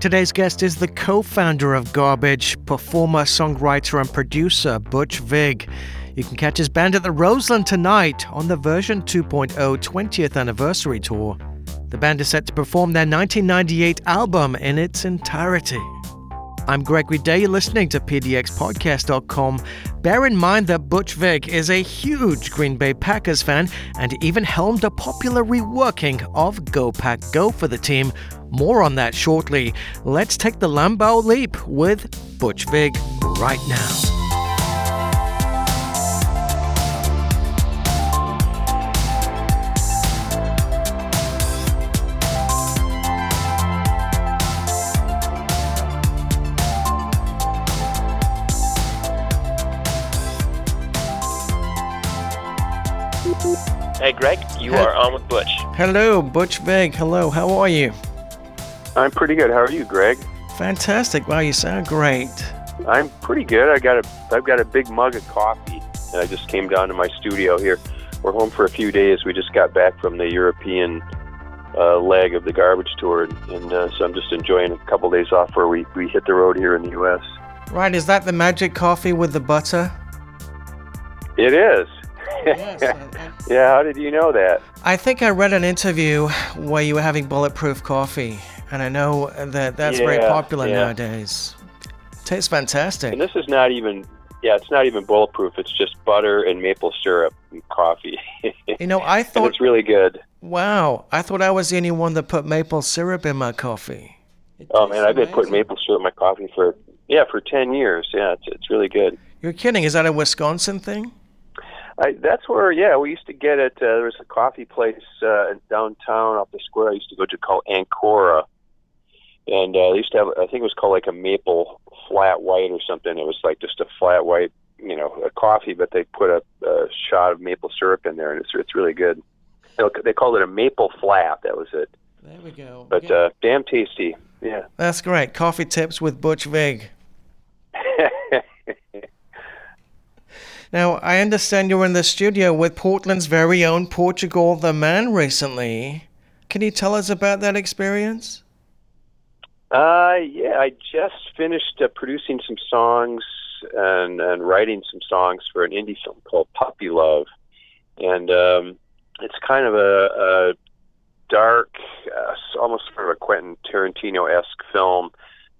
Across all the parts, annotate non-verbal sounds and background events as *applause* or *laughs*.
Today's guest is the co founder of Garbage, performer, songwriter, and producer Butch Vig. You can catch his band at the Roseland tonight on the version 2.0 20th anniversary tour. The band is set to perform their 1998 album in its entirety. I'm Gregory Day, listening to PDXPodcast.com. Bear in mind that Butch Vig is a huge Green Bay Packers fan and even helmed a popular reworking of Go Pack Go for the team. More on that shortly. Let's take the Lambeau leap with Butch Vig right now. Hello, Butch Vig. Hello, how are you? I'm pretty good. How are you, Greg? Fantastic. Wow, you sound great. I'm pretty good. I got a I've got a big mug of coffee, and I just came down to my studio here. We're home for a few days. We just got back from the European uh, leg of the garbage tour, and uh, so I'm just enjoying a couple days off where we, we hit the road here in the U.S. Right, is that the magic coffee with the butter? It is. Yes, *laughs* yeah, how did you know that? I think I read an interview where you were having bulletproof coffee, and I know that that's very Yeah, popular yeah. nowadays. Tastes fantastic. And this is not even yeah, it's not even bulletproof. It's just butter and maple syrup and coffee. *laughs* You know, I and thought, it's really good. wow, I thought I was the only one that put maple syrup in my coffee. Oh man, I've been putting maple syrup in my coffee for yeah for ten years. Yeah, it's it's really good. You're kidding? Is that a Wisconsin thing? I, that's where, yeah, we used to get it. Uh, there was a coffee place uh, downtown off the square I used to go to called Ancora. And uh, they used to have, I think it was called like a maple flat white or something. It was like just a flat white, you know, a coffee, but they put a, a shot of maple syrup in there, and it's it's really good. They called it a maple flat. That was it. There we go. But uh, damn tasty. Yeah. That's great. Coffee tips with Butch Vig. *laughs* Now, I understand you're in the studio with Portland's very own Portugal the Man recently. Can you tell us about that experience? Uh, yeah, I just finished uh, producing some songs and and writing some songs for an indie film called Puppy Love, and um, it's kind of a, a dark, uh, almost sort of a Quentin Tarantino esque film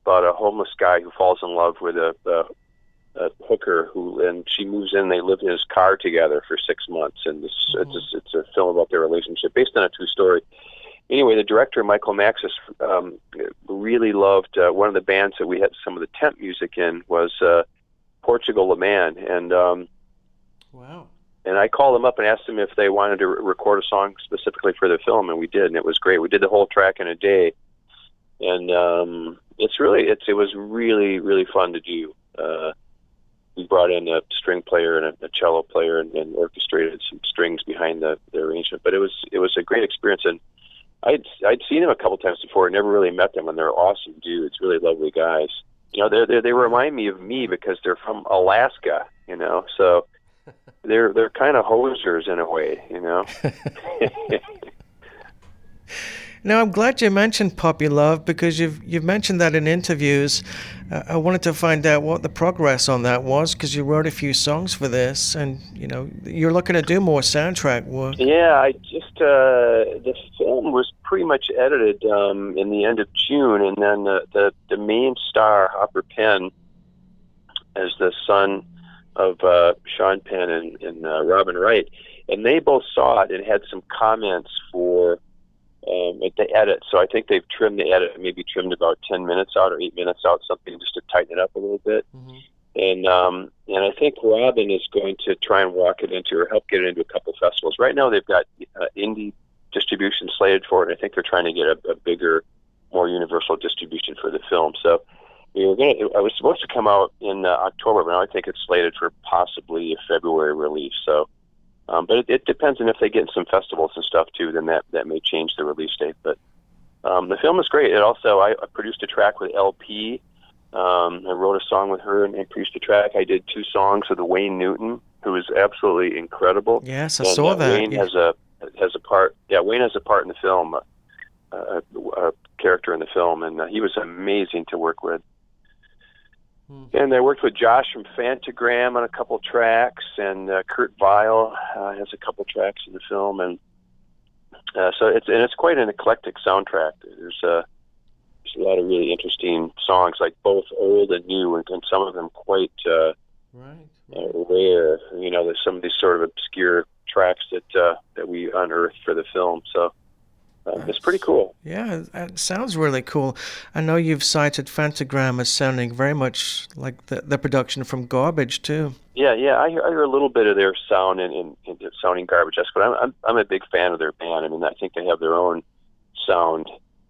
about a homeless guy who falls in love with a, a, a hooker who, and she moves in. They live in his car together for six months, and it's it's, a, it's a film about their relationship based on a true story anyway, the director Michael Maxxis um, really loved uh, one of the bands that we had some of the temp music in was uh, Portugal the Man, and um, Wow. and I called them up and asked them if they wanted to re- record a song specifically for the film, and we did, and it was great. We did the whole track in a day, and um, it's really it's it was really really fun to do. Uh, we brought in a string player and a, a cello player and, and orchestrated some strings behind the, the arrangement, but it was it was a great experience and. I'd I'd seen them a couple times before. I never really met them, and they're awesome dudes, really lovely guys. You know, they they they remind me of me because they're from Alaska. You know, so *laughs* they're they're kind of hosers in a way. You know. *laughs* *laughs* Now, I'm glad you mentioned Puppy Love because you've you've mentioned that in interviews. Uh, I wanted to find out what the progress on that was because you wrote a few songs for this, and you know you're looking to do more soundtrack work. Yeah, I just uh, the film was pretty much edited um, in the end of June, and then the the, the main star Hopper Penn, as the son of uh, Sean Penn and, and uh, Robin Wright, and they both saw it and had some comments for um, at the edit. So I think they've trimmed the edit, maybe trimmed about ten minutes out or eight minutes out, something just to tighten it up a little bit. And um, and I think Robin is going to try and walk it into or help get it into a couple festivals. Right now, they've got uh, indie distribution slated for it. and I think they're trying to get a, a bigger, more universal distribution for the film. So we were going to. I was supposed to come out in uh, October, but now I think it's slated for possibly a February release. So. Um, but it, it depends on if they get in some festivals and stuff too. Then that that may change the release date. But um, the film is great. It also I, I produced a track with LP. Um, I wrote a song with her and, and produced a track. I did two songs with Wayne Newton, who is absolutely incredible. Yes, I And, saw uh, that. Wayne yeah. has a has a part. Yeah, Wayne has a part in the film. Uh, a, a character in the film, and uh, he was amazing to work with. Hmm. And I worked with Josh from Phantogram on a couple tracks, and uh, Kurt Vile uh, has a couple tracks in the film, and uh, so it's and it's quite an eclectic soundtrack. There's a uh, there's a lot of really interesting songs, like both old and new, and, and some of them quite uh, right, right. Uh, rare. You know, there's some of these sort of obscure tracks that uh, that we unearthed for the film. So uh, it's pretty cool. Yeah, it sounds really cool. I know you've cited Phantogram as sounding very much like the, the production from Garbage too. Yeah, yeah, I hear, I hear a little bit of their sound in, in, in sounding Garbage but I'm, I'm I'm a big fan of their band. I mean, I think they have their own sound,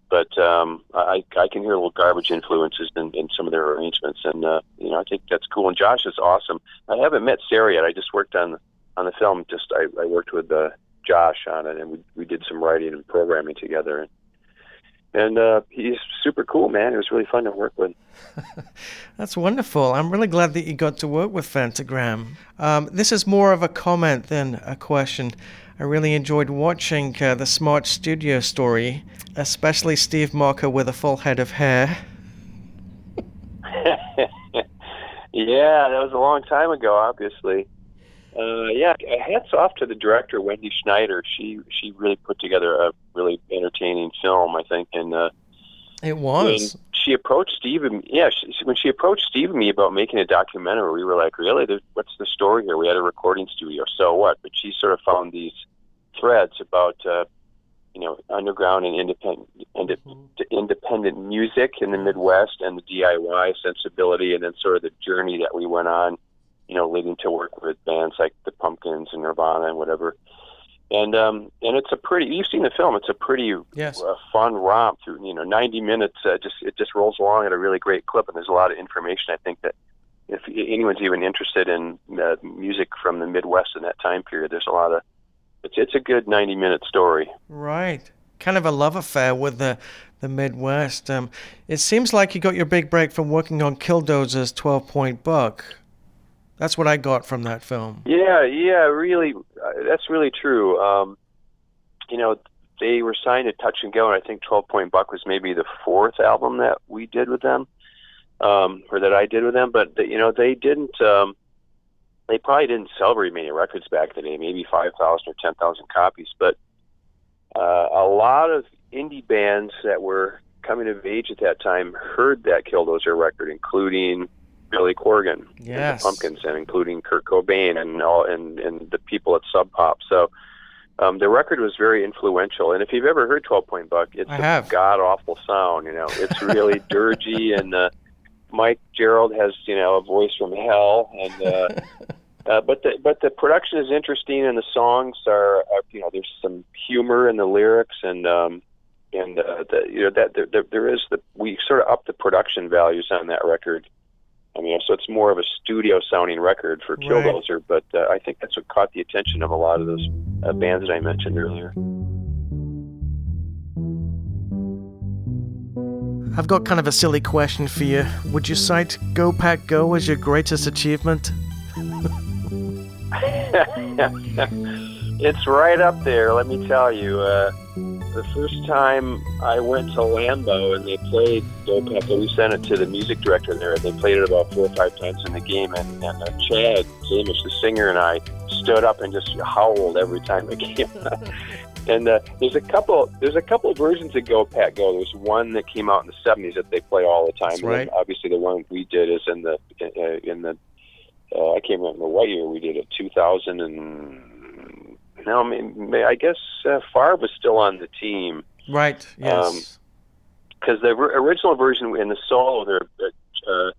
but um, I I can hear a little Garbage influences in, in some of their arrangements, and uh, you know I think that's cool. And Josh is awesome. I haven't met Sarah yet. I just worked on on the film. Just I, I worked with uh, Josh on it, and we we did some writing and programming together. And and uh, he's super cool, man. It was really fun to work with. *laughs* That's wonderful. I'm really glad that you got to work with Phantogram. Um, this is more of a comment than a question. I really enjoyed watching uh, the Smart Studio story, especially Steve Marker with a full head of hair. *laughs* yeah, that was a long time ago, obviously. Uh, yeah, hats off to the director Wendy Schneider. She she really put together a really entertaining film, I think. And uh, it was. she approached Steve and yeah, she, when she approached Steve and me about making a documentary, we were like, really? What's the story here? We had a recording studio, so what? But she sort of found these threads about uh, you know underground and independent mm-hmm. independent music in the Midwest and the DIY sensibility, and then sort of the journey that we went on you know, leading to work with bands like the Pumpkins and Nirvana and whatever. And um, and it's a pretty. You've seen the film. It's a pretty yes. uh, fun romp through you know 90 minutes. Uh, just it just rolls along at a really great clip, and there's a lot of information. I think that if anyone's even interested in uh, music from the Midwest in that time period, there's a lot of. It's it's a good 90 minute story. Right kind of a love affair with the the Midwest. Um, it seems like you got your big break from working on Killdozer's 12 Point Buck. That's what I got from that film. Yeah, yeah, really, uh, that's really true. Um, you know, they were signed to Touch and Go, and I think Twelve Point Buck was maybe the fourth album that we did with them, um, or that I did with them. But you know, they didn't. Um, they probably didn't sell very many records back then, maybe five thousand or ten thousand copies. But uh, a lot of indie bands that were coming of age at that time heard that Killdozer record, including Billy Corgan yes. and the Pumpkins, and including Kurt Cobain and all and and the people at Sub Pop. So um, the record was very influential. And if you've ever heard Twelve Point Buck, it's a god awful sound. You know, it's really *laughs* dirgy, and uh, Mike Gerald has you know a voice from hell, and uh, *laughs* uh, but the but the production is interesting, and the songs are, are you know there's some humor in the lyrics, and um, and uh, the, you know that there, there is the we sort of up the production values on that record I mean, so it's more of a studio sounding record for Killdozer, right. but uh, I think that's what caught the attention of a lot of those uh, bands that I mentioned earlier. I've got kind of a silly question for you. Would you cite Go Pack Go as your greatest achievement? *laughs* it's right up there, let me tell you. Uh, the first time I went to Lambeau and they played Go Pack we sent it to the music director there, and they played it about four or five times in the game. And, and uh, Chad Zamish, the singer, and I stood up and just howled every time it came. *laughs* and uh, there's a couple, there's a couple versions of Go Pack Go. There's one that came out in the '70s that they play all the time. That's right. obviously, the one we did is in the uh, in the uh, I can't remember what year we did it, 2000 and no, I mean, I guess uh, Favre was still on the team. Right. Yes. Because um, the original version in the solo, there, uh, uh,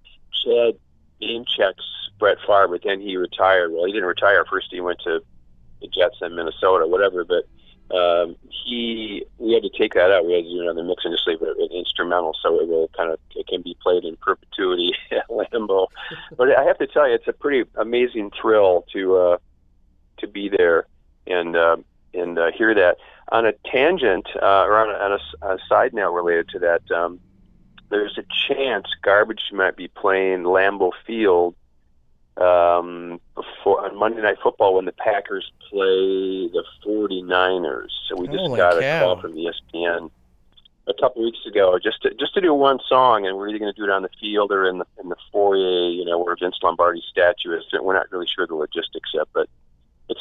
Chad name checks Brett Favre, but then he retired. Well, he didn't retire. First, he went to the Jets in Minnesota, whatever. But um, he, we had to take that out. We had to do another mix and just leave it an instrumental, so it will kind of it can be played in perpetuity *laughs* at Lambeau. *laughs* but I have to tell you, it's a pretty amazing thrill to uh, to be there and uh, and uh, hear that. On a tangent, uh, or on, a, on a, a, side note related to that, um, there's a chance Garbage might be playing Lambeau Field um, before, on Monday Night Football when the Packers play the 49ers. So we just Holy got cow. a call from ESPN a couple weeks ago, just to just to do one song, and we're either going to do it on the field or in the in the foyer, you know, where Vince Lombardi's statue is. We're not really sure the logistics yet, but it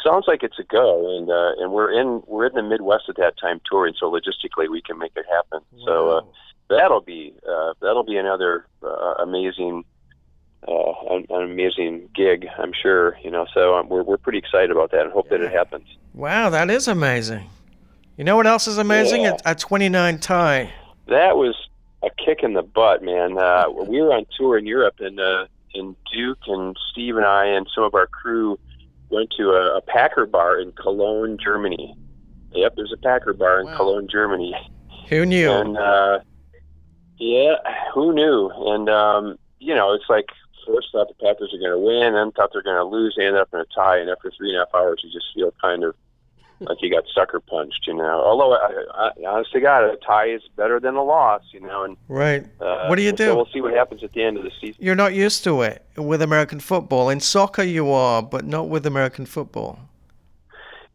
sounds like it's a go, and uh, and we're in we're in the Midwest at that time touring, so logistically we can make it happen. Wow. So uh, that'll be uh, that'll be another uh, amazing. Uh, an, an amazing gig, I'm sure. You know, so um, we're we're pretty excited about that and hope yeah. that it happens. Wow, that is amazing. You know what else is amazing? Yeah. A, a 29 tie. That was a kick in the butt, man. Uh, we were on tour in Europe, and uh, and Duke and Steve and I and some of our crew went to a, a Packer bar in Cologne, Germany. Yep, there's a Packer bar in wow. Cologne, Germany. Who knew? And uh, yeah, who knew? And um, you know, it's like first thought the Packers are going to win, then thought they're going to lose. They ended up in a tie, and after three and a half hours, you just feel kind of like you got sucker punched, you know. Although, I, I, honest to God, a tie is better than a loss, you know. And right. Uh, what do you do? So we'll see what happens at the end of the season. You're not used to it with American football. In soccer, you are, but not with American football.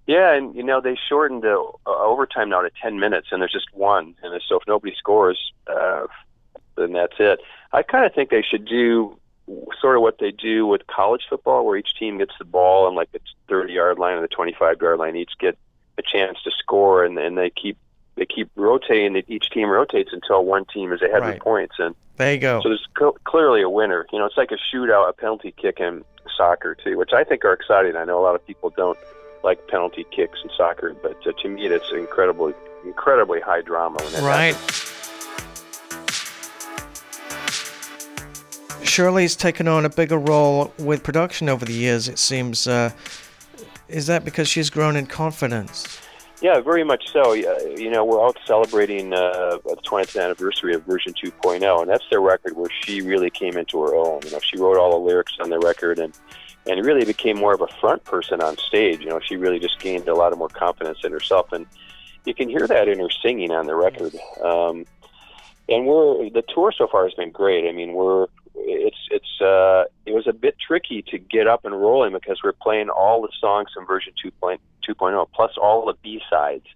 Yeah, and you know they shortened the uh, overtime now to ten minutes, and there's just one, and so if nobody scores, uh, then that's it. I kind of think they should do sort of what they do with college football, where each team gets the ball and like the 30 yard line or the 25 yard line, each get a chance to score, and, and they keep they keep rotating. Each team rotates until one team is ahead right. with points, and there you go. So there's cl- clearly a winner. You know, it's like a shootout, a penalty kick in soccer too, which I think are exciting. I know a lot of people don't like penalty kicks in soccer, but uh, to me, it's incredibly incredibly high drama when that right. happens. Shirley's taken on a bigger role with production over the years, it seems. Uh, is that because she's grown in confidence? Yeah, very much so. You know, we're out celebrating uh, the 20th anniversary of version 2.0, and that's their record where she really came into her own. You know, she wrote all the lyrics on the record and and really became more of a front person on stage. You know, she really just gained a lot of more confidence in herself, and you can hear that in her singing on the record. Um, and we're the tour so far has been great. I mean, we're it's it's uh, it was a bit tricky to get up and rolling because we're playing all the songs from version 2.2.0 plus all the B sides,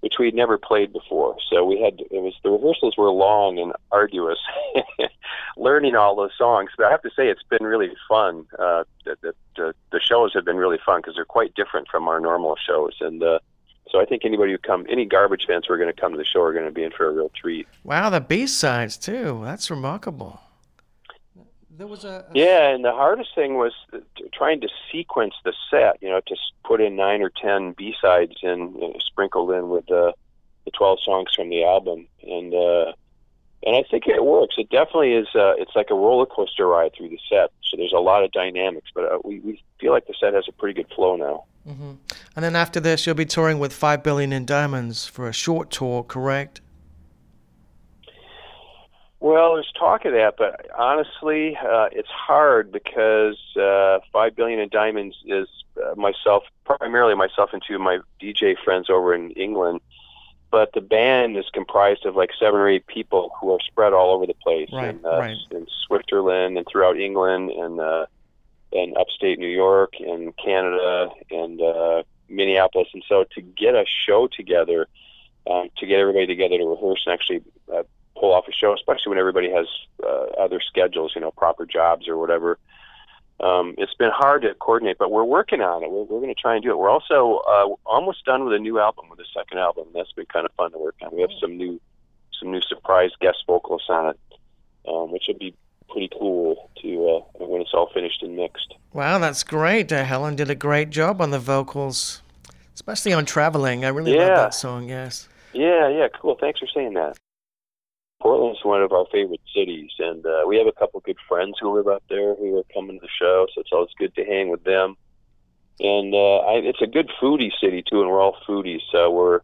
which we'd never played before. So we had it was the rehearsals were long and arduous, *laughs* learning all those songs. But I have to say it's been really fun. Uh, the, the the the shows have been really fun because they're quite different from our normal shows and. Uh, so I think anybody who come, any garbage fans who are going to come to the show are going to be in for a real treat. Wow, the B sides too. That's remarkable there was a, a, yeah and the hardest thing was trying to sequence the set you know to put in nine or ten b-sides and you know, sprinkled in with the the 12 songs from the album and uh and I think it works. It definitely is. Uh, it's like a roller coaster ride through the set. So there's a lot of dynamics, but uh, we we feel like the set has a pretty good flow now. Mm-hmm. And then after this, you'll be touring with Five Billion in Diamonds for a short tour, correct? Well, there's talk of that, but honestly, uh, it's hard because uh, Five Billion in Diamonds is uh, myself, primarily myself and two of my DJ friends over in England. But the band is comprised of like seven or eight people who are spread all over the place right, in, uh, right. in Switzerland and throughout England and and upstate New York and Canada and uh, Minneapolis. And so to get a show together, um, to get everybody together to rehearse and actually uh, pull off a show, especially when everybody has uh, other schedules, you know, proper jobs or whatever. Um, it's been hard to coordinate, but we're working on it. We're, we're going to try and do it. We're also uh, almost done with a new album, with a second album. That's been kind of fun to work on. We have some new, some new surprise guest vocalists on it, um, which would be pretty cool to uh, when it's all finished and mixed. Wow, that's great. Uh, Helen did a great job on the vocals, especially on "Traveling." I really yeah. love that song. Yes. Yeah, yeah, cool. Thanks for saying that. Portland's one of our favorite cities, and uh, we have a couple good friends who live out there who are coming to the show, so it's always good to hang with them. And uh, I, it's a good foodie city too, and we're all foodies, so we're,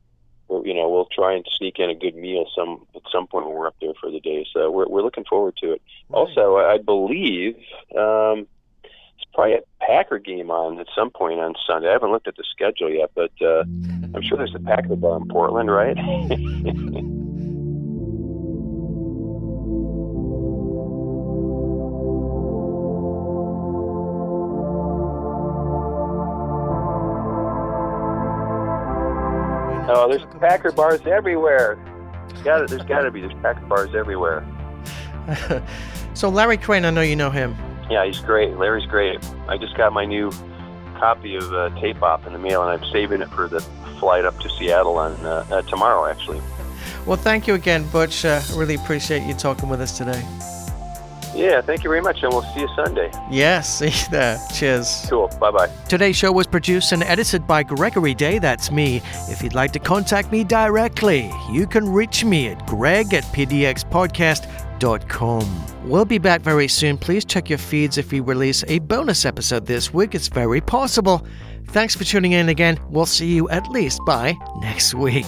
we're you know we'll try and sneak in a good meal some at some point when we're up there for the day. So we're we're looking forward to it. Right. Also, I believe um, it's probably a Packer game on at some point on Sunday. I haven't looked at the schedule yet, but uh, I'm sure there's a Packer bar in Portland, right? *laughs* Oh, there's Packer bars everywhere. Got There's got to *laughs* be. There's Packer bars everywhere. *laughs* so Larry Crane, I know you know him. Yeah, he's great. Larry's great. I just got my new copy of uh, Tape Op in the mail, and I'm saving it for the flight up to Seattle on uh, uh, tomorrow, actually. Well, thank you again, Butch. Uh, really appreciate you talking with us today. Yeah, thank you very much, and we'll see you Sunday. Yes, see you there. Cheers. Cool. Bye bye. Today's show was produced and edited by Gregory Day. That's me. If you'd like to contact me directly, you can reach me at greg at pdxpodcast.com. We'll be back very soon. Please check your feeds if we release a bonus episode this week. It's very possible. Thanks for tuning in again. We'll see you at least by next week.